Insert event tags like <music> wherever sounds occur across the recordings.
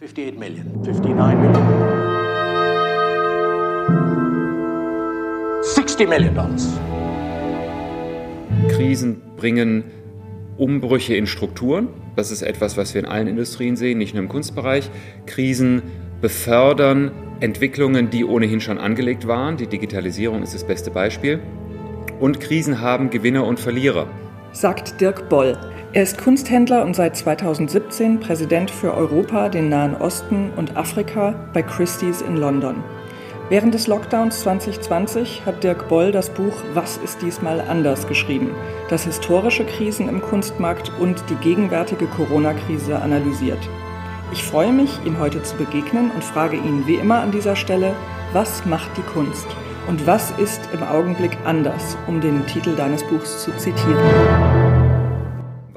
58 million, 59 million. 60 million dollars. Krisen bringen Umbrüche in Strukturen. Das ist etwas, was wir in allen Industrien sehen, nicht nur im Kunstbereich. Krisen befördern Entwicklungen, die ohnehin schon angelegt waren. Die Digitalisierung ist das beste Beispiel. Und Krisen haben Gewinner und Verlierer. Sagt Dirk Boll. Er ist Kunsthändler und seit 2017 Präsident für Europa, den Nahen Osten und Afrika bei Christie's in London. Während des Lockdowns 2020 hat Dirk Boll das Buch Was ist diesmal anders geschrieben, das historische Krisen im Kunstmarkt und die gegenwärtige Corona-Krise analysiert. Ich freue mich, ihm heute zu begegnen und frage ihn wie immer an dieser Stelle, was macht die Kunst und was ist im Augenblick anders, um den Titel deines Buchs zu zitieren.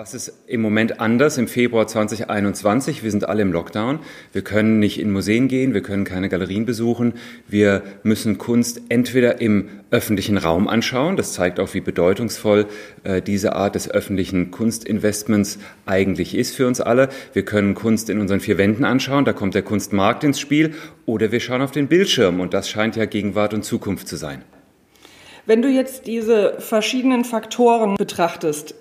Was ist im Moment anders im Februar 2021? Wir sind alle im Lockdown. Wir können nicht in Museen gehen, wir können keine Galerien besuchen. Wir müssen Kunst entweder im öffentlichen Raum anschauen. Das zeigt auch, wie bedeutungsvoll äh, diese Art des öffentlichen Kunstinvestments eigentlich ist für uns alle. Wir können Kunst in unseren vier Wänden anschauen. Da kommt der Kunstmarkt ins Spiel. Oder wir schauen auf den Bildschirm. Und das scheint ja Gegenwart und Zukunft zu sein. Wenn du jetzt diese verschiedenen Faktoren betrachtest,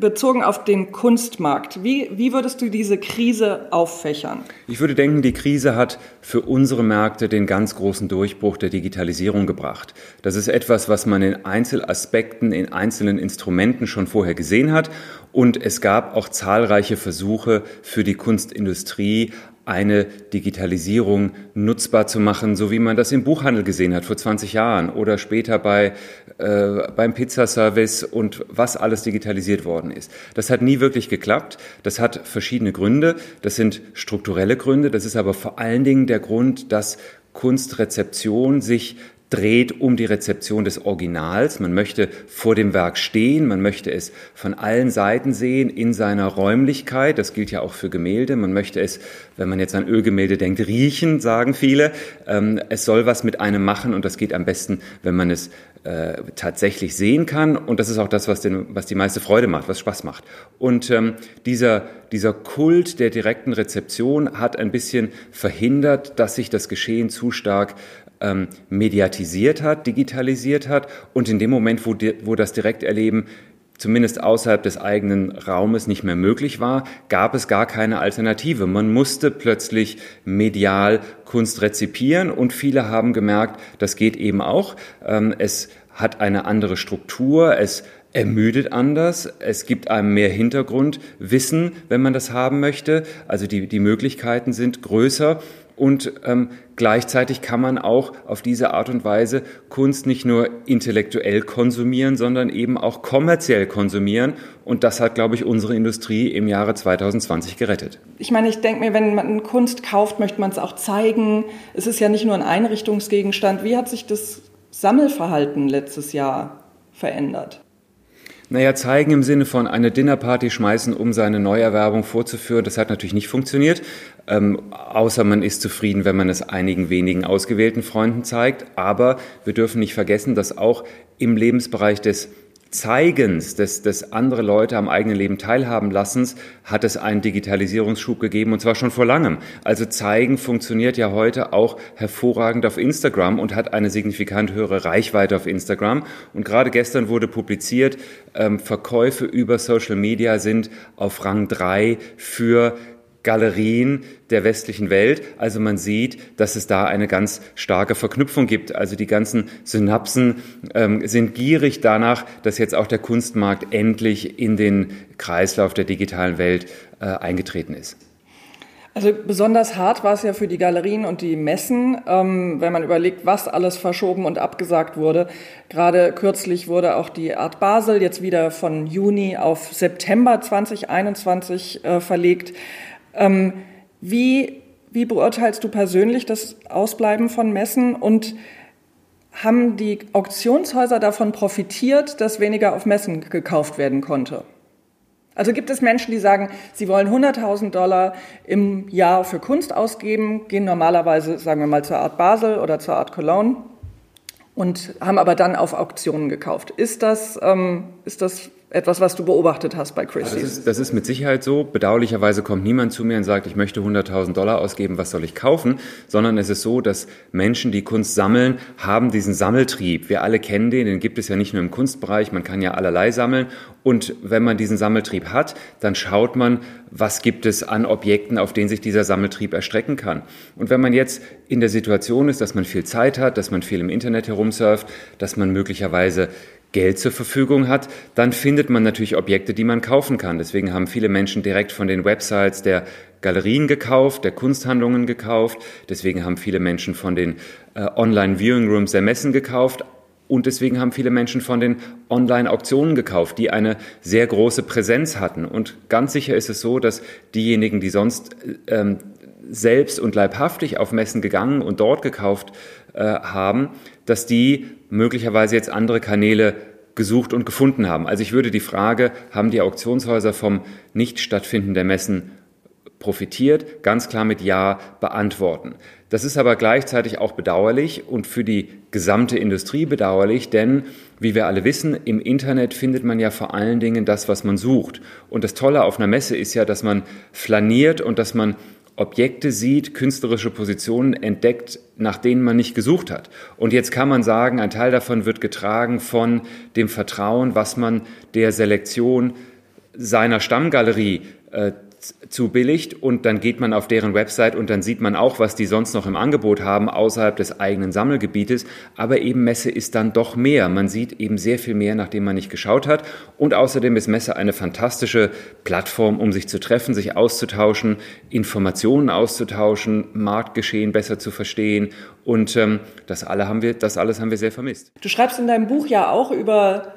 bezogen auf den Kunstmarkt, wie, wie würdest du diese Krise auffächern? Ich würde denken, die Krise hat für unsere Märkte den ganz großen Durchbruch der Digitalisierung gebracht. Das ist etwas, was man in Einzelaspekten, in einzelnen Instrumenten schon vorher gesehen hat. Und es gab auch zahlreiche Versuche für die Kunstindustrie, eine Digitalisierung nutzbar zu machen, so wie man das im Buchhandel gesehen hat vor 20 Jahren oder später bei, äh, beim Pizzaservice und was alles digitalisiert worden ist. Das hat nie wirklich geklappt. Das hat verschiedene Gründe. Das sind strukturelle Gründe. Das ist aber vor allen Dingen der Grund, dass Kunstrezeption sich dreht um die Rezeption des Originals. Man möchte vor dem Werk stehen, man möchte es von allen Seiten sehen in seiner Räumlichkeit. Das gilt ja auch für Gemälde. Man möchte es, wenn man jetzt an Ölgemälde denkt, riechen, sagen viele. Ähm, es soll was mit einem machen und das geht am besten, wenn man es äh, tatsächlich sehen kann. Und das ist auch das, was, den, was die meiste Freude macht, was Spaß macht. Und ähm, dieser, dieser Kult der direkten Rezeption hat ein bisschen verhindert, dass sich das Geschehen zu stark ähm, mediatisiert hat, digitalisiert hat und in dem Moment, wo, di wo das Direkterleben zumindest außerhalb des eigenen Raumes nicht mehr möglich war, gab es gar keine Alternative. Man musste plötzlich medial Kunst rezipieren und viele haben gemerkt, das geht eben auch. Ähm, es hat eine andere Struktur, es ermüdet anders, es gibt einem mehr Hintergrundwissen, wenn man das haben möchte. Also die, die Möglichkeiten sind größer und ähm, gleichzeitig kann man auch auf diese Art und Weise Kunst nicht nur intellektuell konsumieren, sondern eben auch kommerziell konsumieren. Und das hat, glaube ich, unsere Industrie im Jahre 2020 gerettet. Ich meine, ich denke mir, wenn man Kunst kauft, möchte man es auch zeigen. Es ist ja nicht nur ein Einrichtungsgegenstand. Wie hat sich das Sammelverhalten letztes Jahr verändert? Naja, zeigen im Sinne von eine Dinnerparty schmeißen, um seine Neuerwerbung vorzuführen, das hat natürlich nicht funktioniert. Ähm, außer man ist zufrieden, wenn man es einigen wenigen ausgewählten Freunden zeigt. Aber wir dürfen nicht vergessen, dass auch im Lebensbereich des Zeigens, des, des andere Leute am eigenen Leben teilhaben lassens, hat es einen Digitalisierungsschub gegeben und zwar schon vor langem. Also Zeigen funktioniert ja heute auch hervorragend auf Instagram und hat eine signifikant höhere Reichweite auf Instagram. Und gerade gestern wurde publiziert, ähm, Verkäufe über Social Media sind auf Rang drei für Galerien der westlichen Welt. Also man sieht, dass es da eine ganz starke Verknüpfung gibt. Also die ganzen Synapsen ähm, sind gierig danach, dass jetzt auch der Kunstmarkt endlich in den Kreislauf der digitalen Welt äh, eingetreten ist. Also besonders hart war es ja für die Galerien und die Messen, ähm, wenn man überlegt, was alles verschoben und abgesagt wurde. Gerade kürzlich wurde auch die Art Basel jetzt wieder von Juni auf September 2021 äh, verlegt. Ähm, wie, wie beurteilst du persönlich das Ausbleiben von Messen und haben die Auktionshäuser davon profitiert, dass weniger auf Messen gekauft werden konnte? Also gibt es Menschen, die sagen, sie wollen 100.000 Dollar im Jahr für Kunst ausgeben, gehen normalerweise, sagen wir mal, zur Art Basel oder zur Art Cologne und haben aber dann auf Auktionen gekauft. Ist das, ähm, ist das etwas, was du beobachtet hast bei Christie's. Also das, ist, das ist mit Sicherheit so. Bedauerlicherweise kommt niemand zu mir und sagt, ich möchte 100.000 Dollar ausgeben, was soll ich kaufen? Sondern es ist so, dass Menschen, die Kunst sammeln, haben diesen Sammeltrieb. Wir alle kennen den, den gibt es ja nicht nur im Kunstbereich, man kann ja allerlei sammeln. Und wenn man diesen Sammeltrieb hat, dann schaut man, was gibt es an Objekten, auf denen sich dieser Sammeltrieb erstrecken kann. Und wenn man jetzt in der Situation ist, dass man viel Zeit hat, dass man viel im Internet herumsurft, dass man möglicherweise Geld zur Verfügung hat, dann findet man natürlich Objekte, die man kaufen kann. Deswegen haben viele Menschen direkt von den Websites der Galerien gekauft, der Kunsthandlungen gekauft. Deswegen haben viele Menschen von den äh, Online-Viewing Rooms der Messen gekauft. Und deswegen haben viele Menschen von den Online-Auktionen gekauft, die eine sehr große Präsenz hatten. Und ganz sicher ist es so, dass diejenigen, die sonst ähm, selbst und leibhaftig auf Messen gegangen und dort gekauft äh, haben, dass die möglicherweise jetzt andere Kanäle gesucht und gefunden haben. Also ich würde die Frage, haben die Auktionshäuser vom Nichtstattfinden der Messen profitiert, ganz klar mit Ja beantworten. Das ist aber gleichzeitig auch bedauerlich und für die gesamte Industrie bedauerlich, denn wie wir alle wissen, im Internet findet man ja vor allen Dingen das, was man sucht. Und das Tolle auf einer Messe ist ja, dass man flaniert und dass man Objekte sieht, künstlerische Positionen entdeckt, nach denen man nicht gesucht hat. Und jetzt kann man sagen, ein Teil davon wird getragen von dem Vertrauen, was man der Selektion seiner Stammgalerie äh, zu billigt und dann geht man auf deren Website und dann sieht man auch, was die sonst noch im Angebot haben außerhalb des eigenen Sammelgebietes. Aber eben Messe ist dann doch mehr. Man sieht eben sehr viel mehr, nachdem man nicht geschaut hat. Und außerdem ist Messe eine fantastische Plattform, um sich zu treffen, sich auszutauschen, Informationen auszutauschen, Marktgeschehen besser zu verstehen. Und ähm, das, alle haben wir, das alles haben wir sehr vermisst. Du schreibst in deinem Buch ja auch über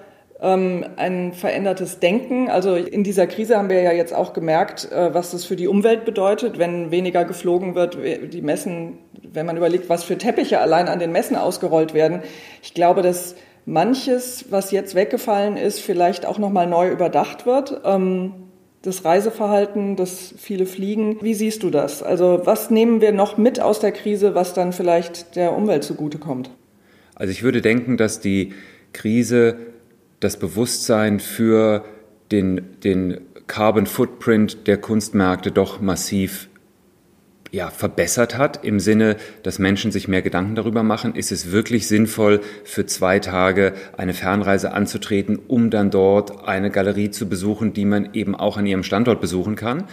ein verändertes Denken. Also in dieser Krise haben wir ja jetzt auch gemerkt, äh, was das für die Umwelt bedeutet, wenn weniger geflogen wird, die Messen, wenn man überlegt, was für Teppiche allein an den Messen ausgerollt werden. Ich glaube, dass manches, was jetzt weggefallen ist, vielleicht auch nochmal neu überdacht wird. Ähm, das Reiseverhalten, das viele Fliegen. Wie siehst du das? Also was nehmen wir noch mit aus der Krise, was dann vielleicht der Umwelt zugutekommt? Also ich würde denken, dass die Krise das Bewusstsein für den, den Carbon Footprint der Kunstmärkte doch massiv ja, verbessert hat, im Sinne, dass Menschen sich mehr Gedanken darüber machen, ist es wirklich sinnvoll, für zwei Tage eine Fernreise anzutreten, um dann dort eine Galerie zu besuchen, die man eben auch an ihrem Standort besuchen kann.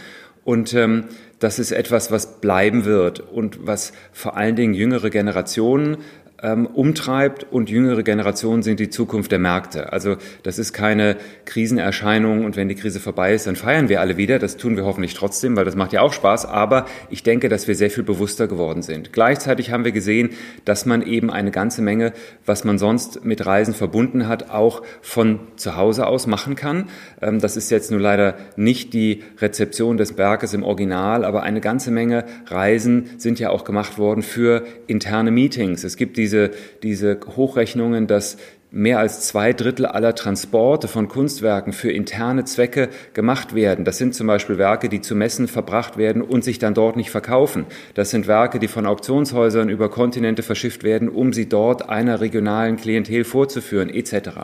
Und ähm, das ist etwas, was bleiben wird und was vor allen Dingen jüngere Generationen ähm, umtreibt und jüngere Generationen sind die Zukunft der Märkte. Also das ist keine Krisenerscheinung und wenn die Krise vorbei ist, dann feiern wir alle wieder. Das tun wir hoffentlich trotzdem, weil das macht ja auch Spaß. Aber ich denke, dass wir sehr viel bewusster geworden sind. Gleichzeitig haben wir gesehen, dass man eben eine ganze Menge, was man sonst mit Reisen verbunden hat, auch von zu Hause aus machen kann. Ähm, das ist jetzt nur leider nicht die Rezeption des Werkes im Original, aber eine ganze Menge Reisen sind ja auch gemacht worden für interne Meetings. Es gibt die diese, diese Hochrechnungen, dass mehr als zwei Drittel aller Transporte von Kunstwerken für interne Zwecke gemacht werden. Das sind zum Beispiel Werke, die zu Messen verbracht werden und sich dann dort nicht verkaufen. Das sind Werke, die von Auktionshäusern über Kontinente verschifft werden, um sie dort einer regionalen Klientel vorzuführen, etc.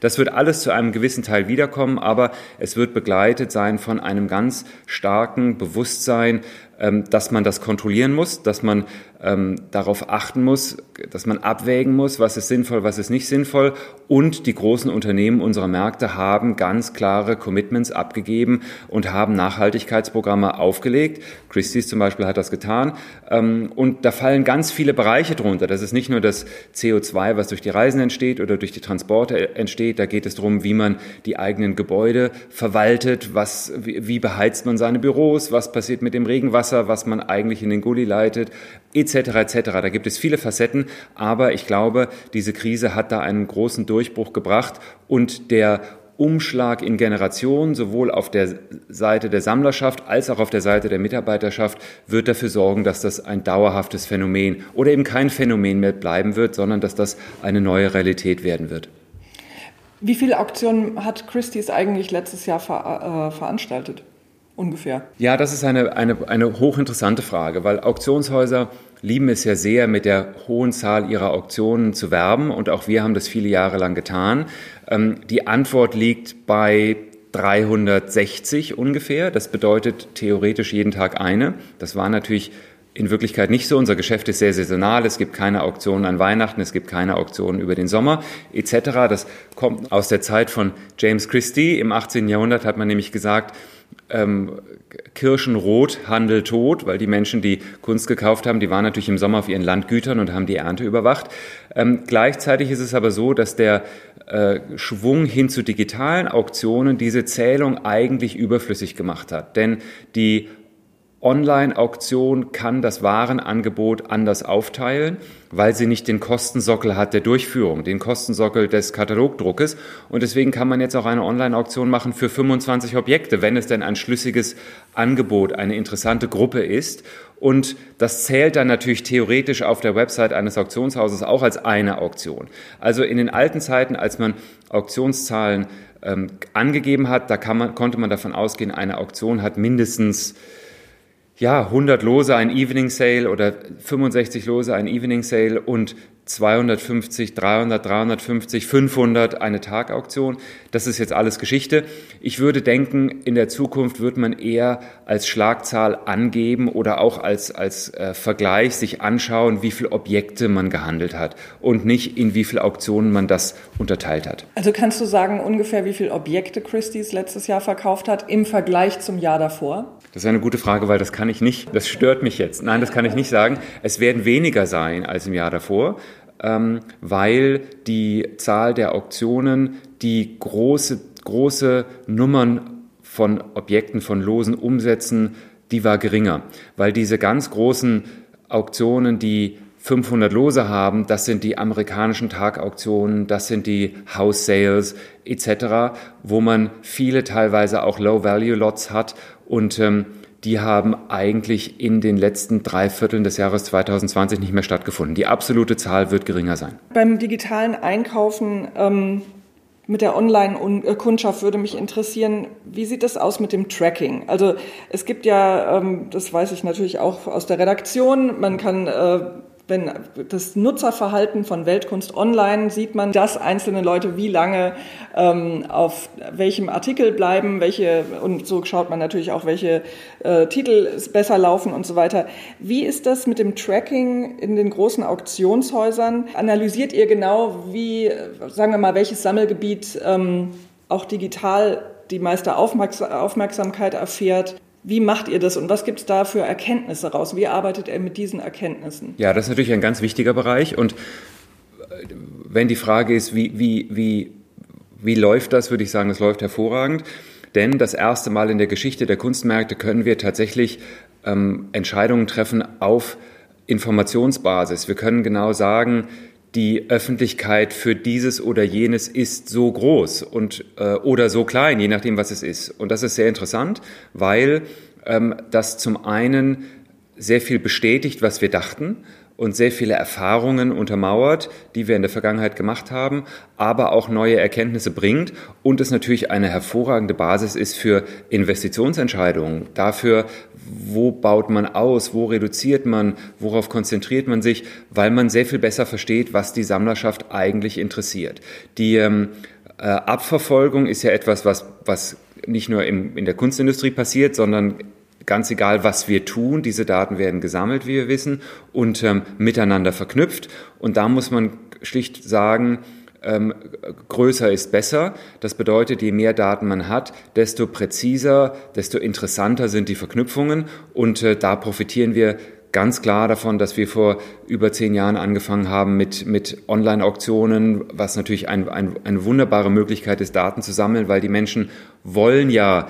Das wird alles zu einem gewissen Teil wiederkommen, aber es wird begleitet sein von einem ganz starken Bewusstsein, ähm, dass man das kontrollieren muss, dass man ähm, darauf achten muss, dass man abwägen muss, was ist sinnvoll, was ist nicht sinnvoll. Und die großen Unternehmen unserer Märkte haben ganz klare Commitments abgegeben und haben Nachhaltigkeitsprogramme aufgelegt. Christie's zum Beispiel hat das getan. Ähm, und da fallen ganz viele Bereiche drunter. Das ist nicht nur das CO2, was durch die Reisen entsteht oder durch die Transporte entsteht. Da geht es darum, wie man die eigenen Gebäude verwaltet, was, wie, wie beheizt man seine Büros, was passiert mit dem Regenwasser Wasser, was man eigentlich in den Gully leitet, etc. etc. Da gibt es viele Facetten, aber ich glaube, diese Krise hat da einen großen Durchbruch gebracht und der Umschlag in Generationen, sowohl auf der Seite der Sammlerschaft als auch auf der Seite der Mitarbeiterschaft, wird dafür sorgen, dass das ein dauerhaftes Phänomen oder eben kein Phänomen mehr bleiben wird, sondern dass das eine neue Realität werden wird. Wie viele Auktionen hat Christie's eigentlich letztes Jahr ver äh, veranstaltet? ungefähr? Ja, das ist eine, eine, eine hochinteressante Frage, weil Auktionshäuser lieben es ja sehr, mit der hohen Zahl ihrer Auktionen zu werben und auch wir haben das viele Jahre lang getan. Ähm, die Antwort liegt bei 360 ungefähr. Das bedeutet theoretisch jeden Tag eine. Das war natürlich in Wirklichkeit nicht so. Unser Geschäft ist sehr saisonal. Es gibt keine Auktionen an Weihnachten, es gibt keine Auktionen über den Sommer etc. Das kommt aus der Zeit von James Christie. Im 18. Jahrhundert hat man nämlich gesagt, ähm, Kirschenrot, Handel tot, weil die Menschen, die Kunst gekauft haben, die waren natürlich im Sommer auf ihren Landgütern und haben die Ernte überwacht. Ähm, gleichzeitig ist es aber so, dass der äh, Schwung hin zu digitalen Auktionen diese Zählung eigentlich überflüssig gemacht hat. Denn die Online-Auktion kann das Warenangebot anders aufteilen, weil sie nicht den Kostensockel hat der Durchführung, den Kostensockel des Katalogdruckes. Und deswegen kann man jetzt auch eine Online-Auktion machen für 25 Objekte, wenn es denn ein schlüssiges Angebot, eine interessante Gruppe ist. Und das zählt dann natürlich theoretisch auf der Website eines Auktionshauses auch als eine Auktion. Also in den alten Zeiten, als man Auktionszahlen ähm, angegeben hat, da man, konnte man davon ausgehen, eine Auktion hat mindestens ja, 100 Lose ein Evening Sale oder 65 Lose ein Evening Sale und 250, 300, 350, 500 eine Tagauktion. Das ist jetzt alles Geschichte. Ich würde denken, in der Zukunft wird man eher als Schlagzahl angeben oder auch als, als äh, Vergleich sich anschauen, wie viele Objekte man gehandelt hat und nicht in wie viele Auktionen man das unterteilt hat. Also kannst du sagen ungefähr, wie viele Objekte Christie's letztes Jahr verkauft hat im Vergleich zum Jahr davor? Das ist eine gute Frage, weil das kann ich nicht, das stört mich jetzt. Nein, das kann ich nicht sagen. Es werden weniger sein als im Jahr davor ähm, weil die Zahl der Auktionen die große, große Nummern von Objekten, von losen Umsätzen, die war geringer, weil diese ganz großen Auktionen, die 500 Lose haben, das sind die amerikanischen Tagauktionen, das sind die House Sales etc., wo man viele teilweise auch Low-Value-Lots hat und ähm, die haben eigentlich in den letzten drei Vierteln des Jahres 2020 nicht mehr stattgefunden. Die absolute Zahl wird geringer sein. Beim digitalen Einkaufen ähm, mit der Online-Kundschaft würde mich interessieren, wie sieht das aus mit dem Tracking? Also es gibt ja, ähm, das weiß ich natürlich auch aus der Redaktion, man kann äh, wenn das Nutzerverhalten von Weltkunst Online sieht man, dass einzelne Leute wie lange ähm, auf welchem Artikel bleiben, welche und so schaut man natürlich auch, welche äh, Titel besser laufen und so weiter. Wie ist das mit dem Tracking in den großen Auktionshäusern? Analysiert ihr genau, wie, sagen wir mal, welches Sammelgebiet ähm, auch digital die meiste Aufmerksamkeit erfährt? Wie macht ihr das und was gibt es da für Erkenntnisse raus? Wie arbeitet er mit diesen Erkenntnissen? Ja, das ist natürlich ein ganz wichtiger Bereich. Und äh, wenn die Frage ist, wie, wie, wie, wie läuft das, würde ich sagen, es läuft hervorragend. Denn das erste Mal in der Geschichte der Kunstmärkte können wir tatsächlich ähm, Entscheidungen treffen auf Informationsbasis. Wir können genau sagen, die Öffentlichkeit für dieses oder jenes ist so groß und äh, oder so klein, je nachdem, was es ist. Und das ist sehr interessant, weil ähm, das zum einen sehr viel bestätigt, was wir dachten und sehr viele Erfahrungen untermauert, die wir in der Vergangenheit gemacht haben, aber auch neue Erkenntnisse bringt und es natürlich eine hervorragende Basis ist für Investitionsentscheidungen, dafür, wo baut man aus, wo reduziert man, worauf konzentriert man sich, weil man sehr viel besser versteht, was die Sammlerschaft eigentlich interessiert. Die ähm, äh, Abverfolgung ist ja etwas, was, was nicht nur im, in der Kunstindustrie passiert, sondern ganz egal, was wir tun, diese Daten werden gesammelt, wie wir wissen, und ähm, miteinander verknüpft. Und da muss man schlicht sagen, ähm, größer ist besser. Das bedeutet, je mehr Daten man hat, desto präziser, desto interessanter sind die Verknüpfungen. Und äh, da profitieren wir ganz klar davon, dass wir vor über zehn Jahren angefangen haben mit, mit Online-Auktionen, was natürlich ein, ein, eine wunderbare Möglichkeit ist, Daten zu sammeln, weil die Menschen wollen ja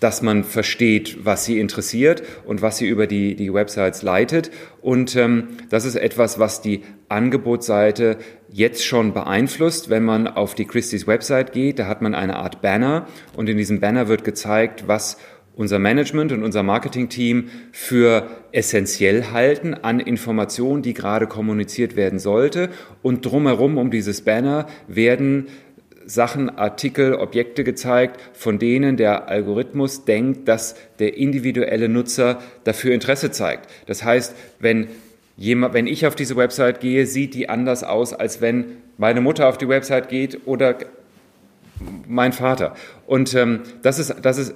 dass man versteht, was sie interessiert und was sie über die, die Websites leitet. Und ähm, das ist etwas, was die Angebotsseite jetzt schon beeinflusst. Wenn man auf die Christie's Website geht, da hat man eine Art Banner und in diesem Banner wird gezeigt, was unser Management und unser Marketingteam für essentiell halten an Informationen, die gerade kommuniziert werden sollte. Und drumherum um dieses Banner werden Sachen, Artikel, Objekte gezeigt, von denen der Algorithmus denkt, dass der individuelle Nutzer dafür Interesse zeigt. Das heißt, wenn jemand, wenn ich auf diese Website gehe, sieht die anders aus, als wenn meine Mutter auf die Website geht oder mein Vater. Und ähm, das, ist, das ist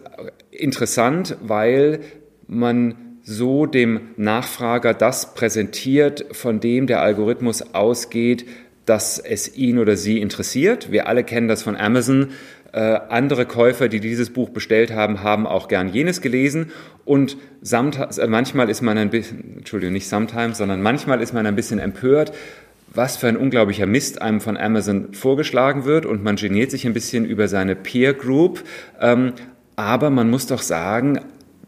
interessant, weil man so dem Nachfrager das präsentiert, von dem der Algorithmus ausgeht, dass es ihn oder sie interessiert. Wir alle kennen das von Amazon. Äh, andere Käufer, die dieses Buch bestellt haben, haben auch gern jenes gelesen. Und äh, manchmal ist man ein bisschen, Entschuldigung, nicht sometimes, sondern manchmal ist man ein bisschen empört, was für ein unglaublicher Mist einem von Amazon vorgeschlagen wird und man geniert sich ein bisschen über seine Peer Group. Ähm, aber man muss doch sagen,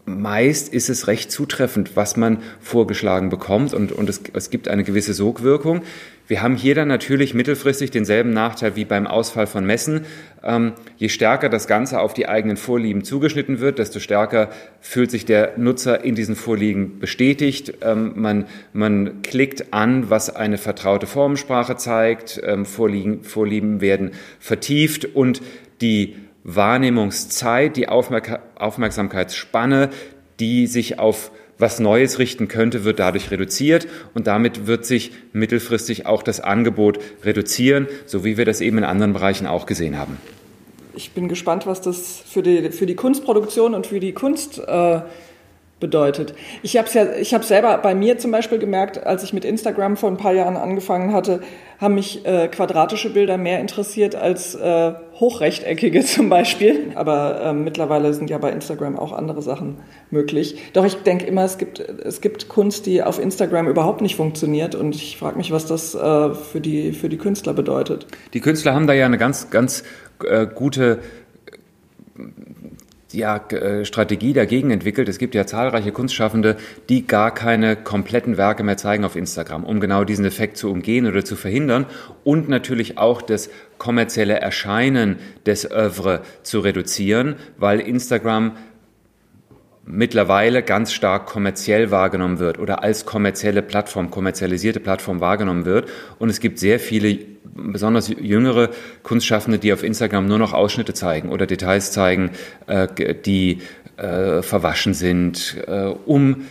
meist ist es recht zutreffend, was man vorgeschlagen bekommt und, und es, es gibt eine gewisse Sogwirkung. Wir haben hier dann natürlich mittelfristig denselben Nachteil wie beim Ausfall von Messen. Ähm, je stärker das Ganze auf die eigenen Vorlieben zugeschnitten wird, desto stärker fühlt sich der Nutzer in diesen Vorlieben bestätigt. Ähm, man, man klickt an, was eine vertraute Formensprache zeigt. Ähm, Vorlieben, Vorlieben werden vertieft und die Wahrnehmungszeit, die Aufmerksamkeitsspanne, die sich auf was Neues richten könnte, wird dadurch reduziert und damit wird sich mittelfristig auch das Angebot reduzieren, so wie wir das eben in anderen Bereichen auch gesehen haben. Ich bin gespannt, was das für die, für die Kunstproduktion und für die Kunst äh, bedeutet. Ich habe ja, ich habe selber bei mir zum Beispiel gemerkt, als ich mit Instagram vor ein paar Jahren angefangen hatte, haben mich äh, quadratische Bilder mehr interessiert als äh, hochrechteckige <laughs> zum Beispiel. Aber äh, mittlerweile sind ja bei Instagram auch andere Sachen möglich. Doch ich denke immer, es gibt, es gibt Kunst, die auf Instagram überhaupt nicht funktioniert. Und ich frage mich, was das äh, für, die, für die Künstler bedeutet. Die Künstler haben da ja eine ganz, ganz äh, gute ja, äh, Strategie dagegen entwickelt. Es gibt ja zahlreiche Kunstschaffende, die gar keine kompletten Werke mehr zeigen auf Instagram, um genau diesen Effekt zu umgehen oder zu verhindern und natürlich auch das kommerzielle Erscheinen des Oeuvre zu reduzieren, weil Instagram mittlerweile ganz stark kommerziell wahrgenommen wird oder als kommerzielle Plattform, kommerzialisierte Plattform wahrgenommen wird. Und es gibt sehr viele, besonders jüngere Kunstschaffende, die auf Instagram nur noch Ausschnitte zeigen oder Details zeigen, äh, die äh, verwaschen sind, äh, um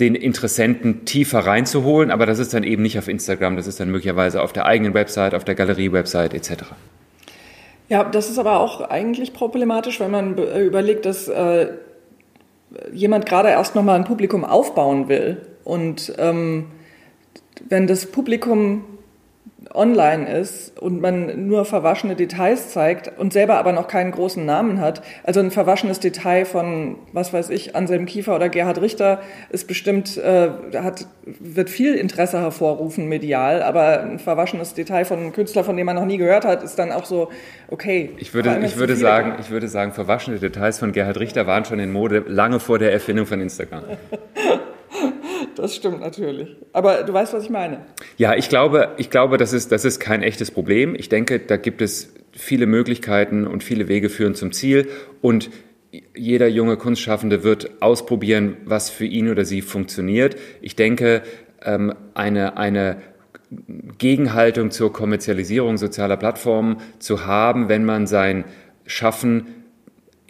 den Interessenten tiefer reinzuholen. Aber das ist dann eben nicht auf Instagram, das ist dann möglicherweise auf der eigenen Website, auf der Galerie-Website etc. Ja, das ist aber auch eigentlich problematisch, wenn man überlegt, dass äh, jemand gerade erst nochmal ein Publikum aufbauen will. Und ähm, wenn das Publikum online ist und man nur verwaschene Details zeigt und selber aber noch keinen großen Namen hat. Also ein verwaschenes Detail von, was weiß ich, Anselm Kiefer oder Gerhard Richter ist bestimmt, äh, hat, wird viel Interesse hervorrufen medial, aber ein verwaschenes Detail von einem Künstler, von dem man noch nie gehört hat, ist dann auch so, okay. Ich würde, ich würde sagen, ich würde sagen, verwaschene Details von Gerhard Richter waren schon in Mode lange vor der Erfindung von Instagram. <laughs> <laughs> Das stimmt natürlich. Aber du weißt, was ich meine. Ja, ich glaube, ich glaube, das ist, das ist kein echtes Problem. Ich denke, da gibt es viele Möglichkeiten und viele Wege führen zum Ziel. Und jeder junge Kunstschaffende wird ausprobieren, was für ihn oder sie funktioniert. Ich denke, ähm, eine, eine Gegenhaltung zur Kommerzialisierung sozialer Plattformen zu haben, wenn man sein Schaffen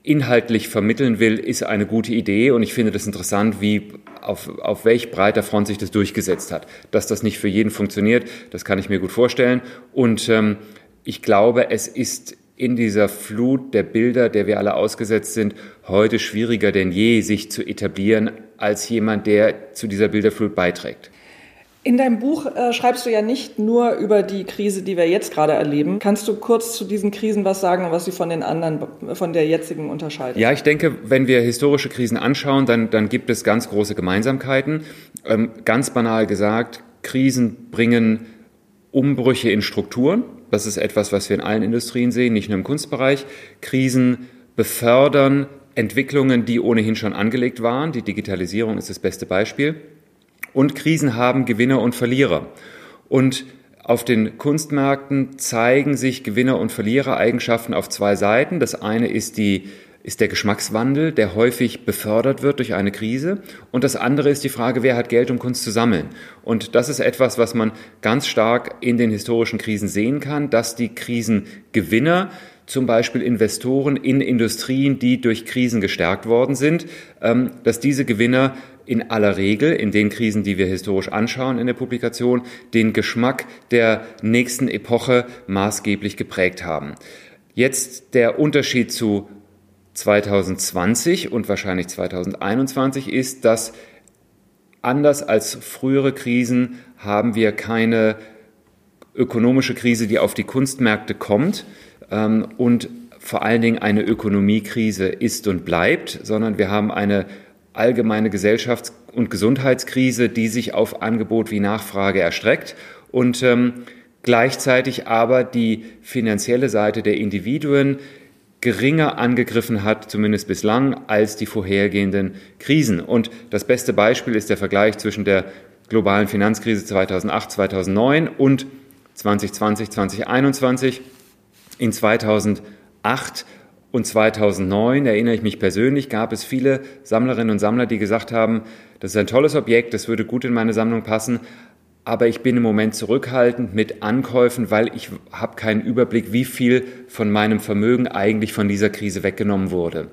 inhaltlich vermitteln will, ist eine gute Idee und ich finde das interessant, wie auf, auf welch breiter Front sich das durchgesetzt hat. Dass das nicht für jeden funktioniert, das kann ich mir gut vorstellen. Und ähm, ich glaube, es ist in dieser Flut der Bilder, der wir alle ausgesetzt sind, heute schwieriger denn je, sich zu etablieren als jemand, der zu dieser Bilderflut beiträgt. In deinem Buch äh, schreibst du ja nicht nur über die Krise, die wir jetzt gerade erleben. Kannst du kurz zu diesen Krisen was sagen und was sie von den anderen, von der jetzigen unterscheiden? Ja, ich denke, wenn wir historische Krisen anschauen, dann, dann gibt es ganz große Gemeinsamkeiten. Ähm, ganz banal gesagt, Krisen bringen Umbrüche in Strukturen. Das ist etwas, was wir in allen Industrien sehen, nicht nur im Kunstbereich. Krisen befördern Entwicklungen, die ohnehin schon angelegt waren. Die Digitalisierung ist das beste Beispiel. Und Krisen haben Gewinner und Verlierer. Und auf den Kunstmärkten zeigen sich Gewinner- und Verlierereigenschaften auf zwei Seiten. Das eine ist die ist der Geschmackswandel, der häufig befördert wird durch eine Krise. Und das andere ist die Frage, wer hat Geld, um Kunst zu sammeln? Und das ist etwas, was man ganz stark in den historischen Krisen sehen kann, dass die Krisengewinner zum Beispiel Investoren in Industrien, die durch Krisen gestärkt worden sind, ähm, dass diese Gewinner in aller Regel in den Krisen, die wir historisch anschauen in der Publikation, den Geschmack der nächsten Epoche maßgeblich geprägt haben. Jetzt der Unterschied zu 2020 und wahrscheinlich 2021 ist, dass anders als frühere Krisen haben wir keine ökonomische Krise, die auf die Kunstmärkte kommt und vor allen Dingen eine Ökonomiekrise ist und bleibt, sondern wir haben eine allgemeine Gesellschafts- und Gesundheitskrise, die sich auf Angebot wie Nachfrage erstreckt und ähm, gleichzeitig aber die finanzielle Seite der Individuen geringer angegriffen hat, zumindest bislang, als die vorhergehenden Krisen. Und das beste Beispiel ist der Vergleich zwischen der globalen Finanzkrise 2008, 2009 und 2020, 2021. In 2008 und 2009, erinnere ich mich persönlich, gab es viele Sammlerinnen und Sammler, die gesagt haben, das ist ein tolles Objekt, das würde gut in meine Sammlung passen, aber ich bin im Moment zurückhaltend mit Ankäufen, weil ich habe keinen Überblick, wie viel von meinem Vermögen eigentlich von dieser Krise weggenommen wurde.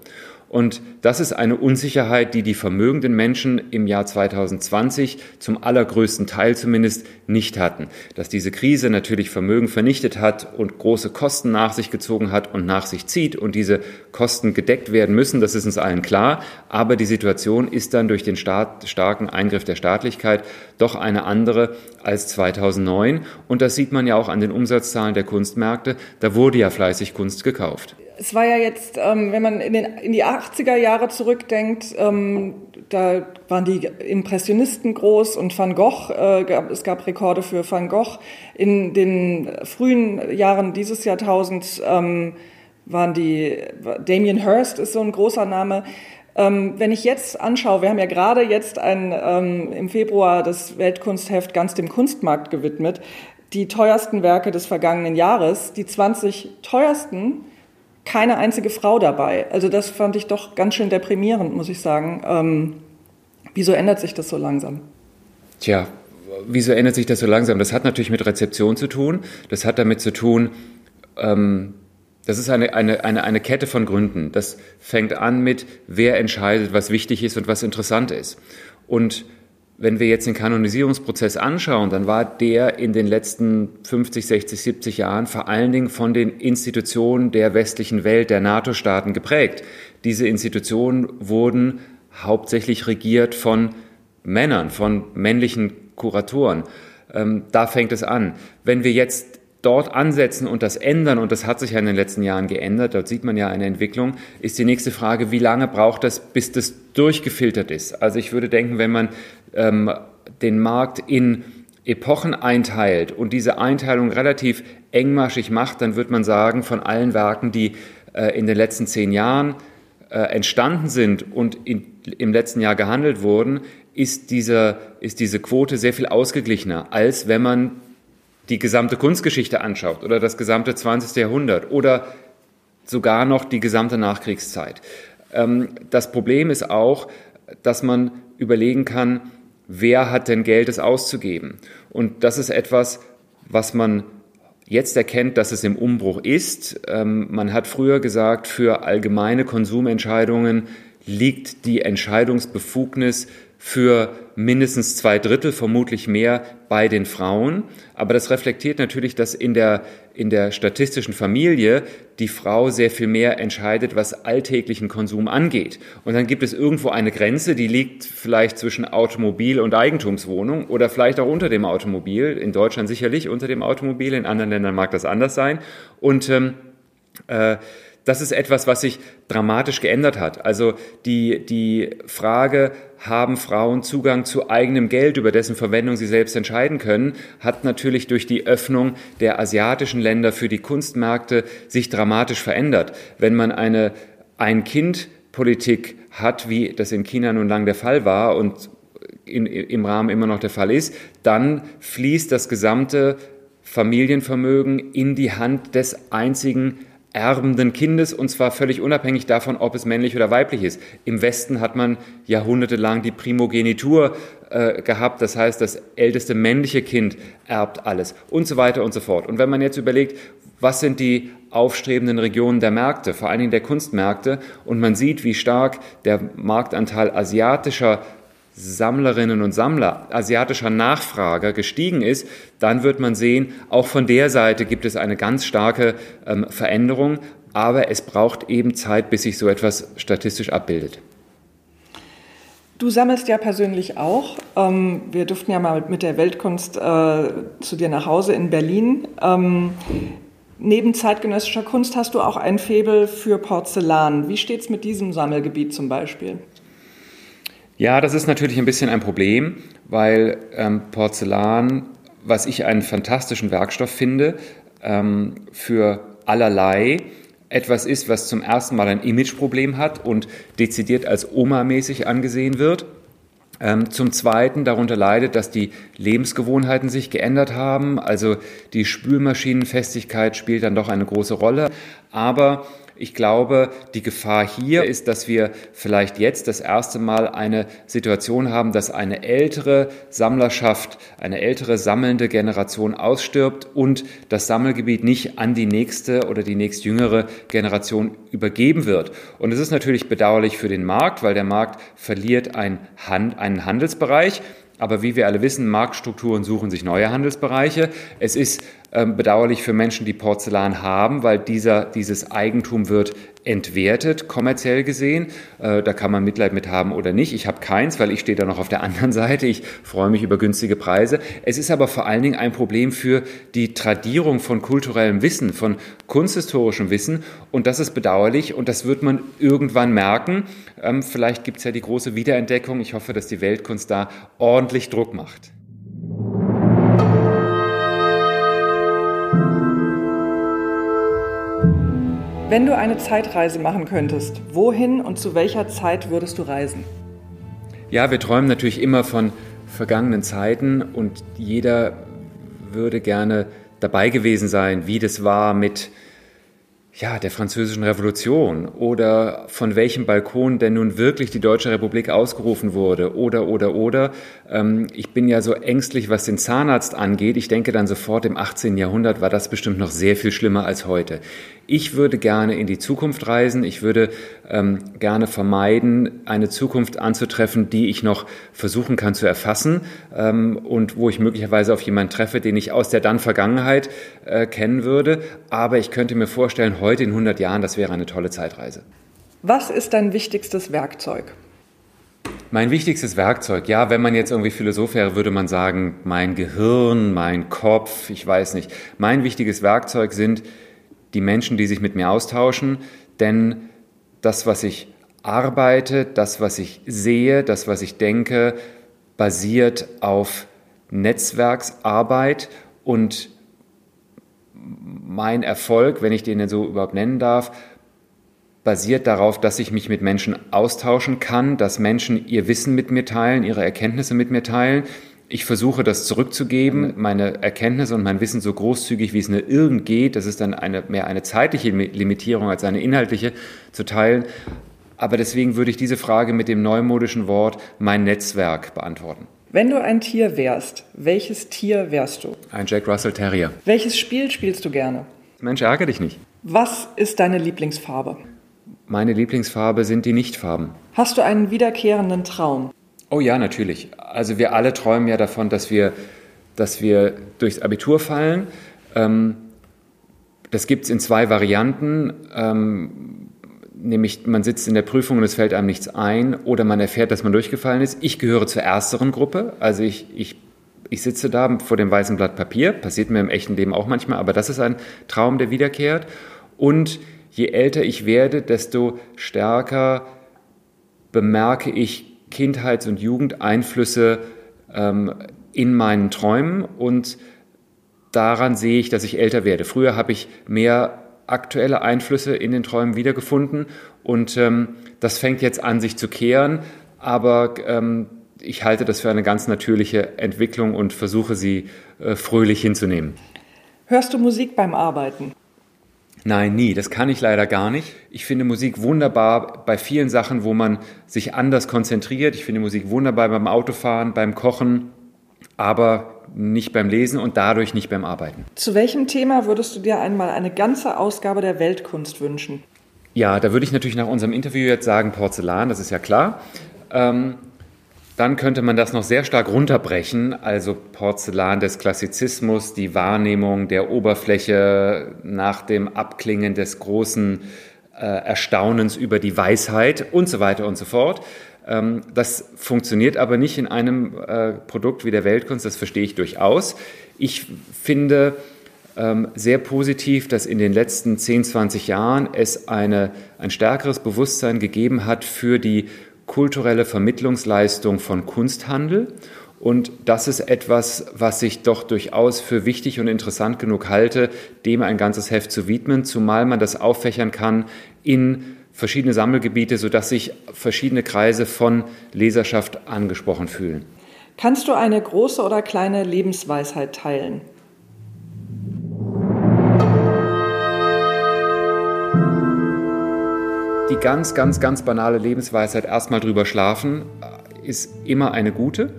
Und das ist eine Unsicherheit, die die vermögenden Menschen im Jahr 2020 zum allergrößten Teil zumindest nicht hatten. Dass diese Krise natürlich Vermögen vernichtet hat und große Kosten nach sich gezogen hat und nach sich zieht und diese Kosten gedeckt werden müssen, das ist uns allen klar. Aber die Situation ist dann durch den Staat, starken Eingriff der Staatlichkeit doch eine andere als 2009. Und das sieht man ja auch an den Umsatzzahlen der Kunstmärkte. Da wurde ja fleißig Kunst gekauft es war ja jetzt, ähm, wenn man in, die 80er Jahre zurückdenkt, ähm, da waren die Impressionisten groß und Van Gogh, äh, gab, es gab Rekorde für Van Gogh. In den frühen Jahren dieses Jahrtausends ähm, waren die, Damien Hirst ist so ein großer Name. Ähm, wenn ich jetzt anschaue, wir haben ja gerade jetzt ein, ähm, im Februar das Weltkunstheft ganz dem Kunstmarkt gewidmet, die teuersten Werke des vergangenen Jahres, die 20 teuersten, keine einzige Frau dabei. Also das fand ich doch ganz schön deprimierend, muss ich sagen. Ähm, wieso ändert sich das so langsam? Tja, wieso ändert sich das so langsam? Das hat natürlich mit Rezeption zu tun. Das hat damit zu tun, ähm, das ist eine, eine, eine, eine Kette von Gründen. Das fängt an mit, wer entscheidet, was wichtig ist und was interessant ist. Und wenn wir jetzt den Kanonisierungsprozess anschauen, dann war der in den letzten 50, 60, 70 Jahren vor allen Dingen von den Institutionen der westlichen Welt, der NATO-Staaten geprägt. Diese Institutionen wurden hauptsächlich regiert von Männern, von männlichen Kuratoren. Ähm, da fängt es an. Wenn wir jetzt dort ansetzen und das ändern, und das hat sich ja in den letzten Jahren geändert, dort sieht man ja eine Entwicklung, ist die nächste Frage, wie lange braucht das, bis das durchgefiltert ist? Also ich würde denken, wenn man ähm, den Markt in Epochen einteilt und diese Einteilung relativ engmaschig macht, dann wird man sagen, von allen Werken, die äh, in den letzten zehn Jahren äh, entstanden sind und in, im letzten Jahr gehandelt wurden, ist diese, ist diese Quote sehr viel ausgeglichener, als wenn man die gesamte Kunstgeschichte anschaut oder das gesamte 20. Jahrhundert oder sogar noch die gesamte Nachkriegszeit. Ähm, das Problem ist auch, dass man überlegen kann, wer hat denn Geld, es auszugeben? Und das ist etwas, was man jetzt erkennt, dass es im Umbruch ist. Ähm, man hat früher gesagt, für allgemeine Konsumentscheidungen liegt die Entscheidungsbefugnis für mindestens zwei Drittel, vermutlich mehr bei den Frauen. Aber das reflektiert natürlich, dass in der, in der statistischen Familie die Frau sehr viel mehr entscheidet, was alltäglichen Konsum angeht. Und dann gibt es irgendwo eine Grenze, die liegt vielleicht zwischen Automobil und Eigentumswohnung oder vielleicht auch unter dem Automobil. In Deutschland sicherlich unter dem Automobil, in anderen Ländern mag das anders sein. Und ähm, äh, das ist etwas, was sich dramatisch geändert hat. Also die, die Frage, haben Frauen Zugang zu eigenem Geld, über dessen Verwendung sie selbst entscheiden können, hat natürlich durch die Öffnung der asiatischen Länder für die Kunstmärkte sich dramatisch verändert. Wenn man eine Ein-Kind-Politik hat, wie das in China nun lang der Fall war und in, im Rahmen immer noch der Fall ist, dann fließt das gesamte Familienvermögen in die Hand des einzigen erbenden Kindes und zwar völlig unabhängig davon, ob es männlich oder weiblich ist. Im Westen hat man jahrhundertelang die Primogenitur äh, gehabt, das heißt, das älteste männliche Kind erbt alles und so weiter und so fort. Und wenn man jetzt überlegt, was sind die aufstrebenden Regionen der Märkte, vor allen Dingen der Kunstmärkte. Und man sieht, wie stark der Marktanteil asiatischer Sammlerinnen und Sammler, asiatischer Nachfrager gestiegen ist, dann wird man sehen, auch von der Seite gibt es eine ganz starke ähm, Veränderung, aber es braucht eben Zeit, bis sich so etwas statistisch abbildet. Du sammelst ja persönlich auch. Ähm, wir durften ja mal mit der Weltkunst äh, zu dir nach Hause in Berlin. Ähm, neben zeitgenössischer Kunst hast du auch ein Faible für Porzellan. Wie steht es mit diesem Sammelgebiet zum Beispiel? Ja, das ist natürlich ein bisschen ein Problem, weil ähm, Porzellan, was ich einen fantastischen Werkstoff finde, ähm, für allerlei etwas ist, was zum ersten Mal ein Imageproblem hat und dezidiert als Oma-mäßig angesehen wird. Ähm, zum Zweiten darunter leidet, dass die Lebensgewohnheiten sich geändert haben. Also die Spülmaschinenfestigkeit spielt dann doch eine große Rolle. Aber ich glaube, die Gefahr hier ist, dass wir vielleicht jetzt das erste Mal eine Situation haben, dass eine ältere Sammlerschaft, eine ältere sammelnde Generation ausstirbt und das Sammelgebiet nicht an die nächste oder die nächstjüngere Generation übergeben wird. Und es ist natürlich bedauerlich für den Markt, weil der Markt verliert einen Handelsbereich. Aber wie wir alle wissen, Marktstrukturen suchen sich neue Handelsbereiche. Es ist ähm, bedauerlich für Menschen, die Porzellan haben, weil dieser, dieses Eigentum wird entwertet, kommerziell gesehen. Äh, da kann man Mitleid mit haben oder nicht. Ich habe keins, weil ich stehe da noch auf der <laughs> anderen Seite. Ich freue mich über günstige Preise. Es ist aber vor allen Dingen ein Problem für die Tradierung von kulturellem Wissen, von kunsthistorischem Wissen. Und das ist bedauerlich und das wird man irgendwann merken. Ähm, vielleicht gibt es ja die große Wiederentdeckung. Ich hoffe, dass die Weltkunst da ordentlich Druck macht. Wenn du eine Zeitreise machen könntest, wohin und zu welcher Zeit würdest du reisen? Ja, wir träumen natürlich immer von vergangenen Zeiten und jeder würde gerne dabei gewesen sein, wie das war mit ja, der französischen Revolution oder von welchem Balkon denn nun wirklich die Deutsche Republik ausgerufen wurde oder, oder, oder. Ähm, ich bin ja so ängstlich, was den Zahnarzt angeht. Ich denke dann sofort, im 18. Jahrhundert war das bestimmt noch sehr viel schlimmer als heute. Ich würde gerne in die Zukunft reisen. Ich würde ähm, gerne vermeiden, eine Zukunft anzutreffen, die ich noch versuchen kann zu erfassen ähm, und wo ich möglicherweise auf jemanden treffe, den ich aus der dann Vergangenheit äh, kennen würde. Aber ich könnte mir vorstellen, heute in 100 Jahren, das wäre eine tolle Zeitreise. Was ist dein wichtigstes Werkzeug? Mein wichtigstes Werkzeug, ja, wenn man jetzt irgendwie Philosoph wäre, würde man sagen, mein Gehirn, mein Kopf, ich weiß nicht. Mein wichtiges Werkzeug sind die Menschen, die sich mit mir austauschen, denn das, was ich arbeite, das, was ich sehe, das, was ich denke, basiert auf Netzwerksarbeit und mein Erfolg, wenn ich den so überhaupt nennen darf, basiert darauf, dass ich mich mit Menschen austauschen kann, dass Menschen ihr Wissen mit mir teilen, ihre Erkenntnisse mit mir teilen, ich versuche das zurückzugeben, meine Erkenntnisse und mein Wissen so großzügig, wie es nur irgend geht, das ist dann eine, mehr eine zeitliche Limitierung als eine inhaltliche, zu teilen. Aber deswegen würde ich diese Frage mit dem neumodischen Wort mein Netzwerk beantworten. Wenn du ein Tier wärst, welches Tier wärst du? Ein Jack Russell Terrier. Welches Spiel spielst du gerne? Mensch, ärgere dich nicht. Was ist deine Lieblingsfarbe? Meine Lieblingsfarbe sind die Nichtfarben. Hast du einen wiederkehrenden Traum? Oh ja, natürlich. Also wir alle träumen ja davon, dass wir, dass wir durchs Abitur fallen. Ähm, das gibt es in zwei Varianten. Ähm, nämlich man sitzt in der Prüfung und es fällt einem nichts ein oder man erfährt, dass man durchgefallen ist. Ich gehöre zur ersteren Gruppe. Also ich, ich, ich sitze da vor dem weißen Blatt Papier. Passiert mir im echten Leben auch manchmal, aber das ist ein Traum, der wiederkehrt. Und je älter ich werde, desto stärker bemerke ich Kindheits- und Jugendeinflüsse ähm, in meinen Träumen und daran sehe ich, dass ich älter werde. Früher habe ich mehr aktuelle Einflüsse in den Träumen wiedergefunden und ähm, das fängt jetzt an, sich zu kehren, aber ähm, ich halte das für eine ganz natürliche Entwicklung und versuche sie äh, fröhlich hinzunehmen. Hörst du Musik beim Arbeiten? Nein, nie. Das kann ich leider gar nicht. Ich finde Musik wunderbar bei vielen Sachen, wo man sich anders konzentriert. Ich finde Musik wunderbar beim Autofahren, beim Kochen. Aber nicht beim Lesen und dadurch nicht beim Arbeiten. Zu welchem Thema würdest du dir einmal eine ganze Ausgabe der Weltkunst wünschen? Ja, da würde ich natürlich nach unserem Interview jetzt sagen Porzellan, das ist ja klar. Ähm, dann könnte man das noch sehr stark runterbrechen, also Porzellan des Klassizismus, die Wahrnehmung der Oberfläche nach dem Abklingen des großen äh, Erstaunens über die Weisheit und so weiter und so fort. Ähm, das funktioniert aber nicht in einem äh, Produkt wie der Weltkunst, das verstehe ich durchaus. Ich finde ähm, sehr positiv, dass in den letzten 10, 20 Jahren es eine, ein stärkeres Bewusstsein gegeben hat für die kulturelle Vermittlungsleistung von Kunsthandel. Und das ist etwas, was ich doch durchaus für wichtig und interessant genug halte, dem ein ganzes Heft zu widmen, zumal man das auffächern kann in verschiedene Sammelgebiete, sodass sich verschiedene Kreise von Leserschaft angesprochen fühlen. Kannst du eine große oder kleine Lebensweisheit teilen? Die ganz, ganz, ganz banale Lebensweisheit, erstmal drüber schlafen, ist immer eine gute.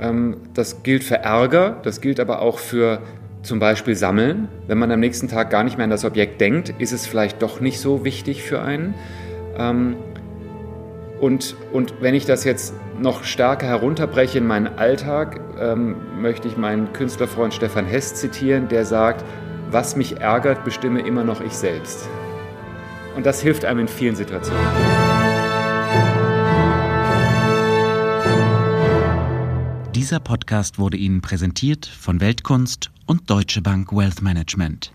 Ähm, das gilt für Ärger, das gilt aber auch für zum Beispiel Sammeln. Wenn man am nächsten Tag gar nicht mehr an das Objekt denkt, ist es vielleicht doch nicht so wichtig für einen. Ähm, und, und wenn ich das jetzt noch stärker herunterbreche in meinen Alltag, ähm, möchte ich meinen Künstlerfreund Stefan Hess zitieren, der sagt, was mich ärgert, bestimme immer noch ich selbst. Und das hilft einem in vielen Situationen. Dieser Podcast wurde Ihnen präsentiert von Weltkunst und Deutsche Bank Wealth Management.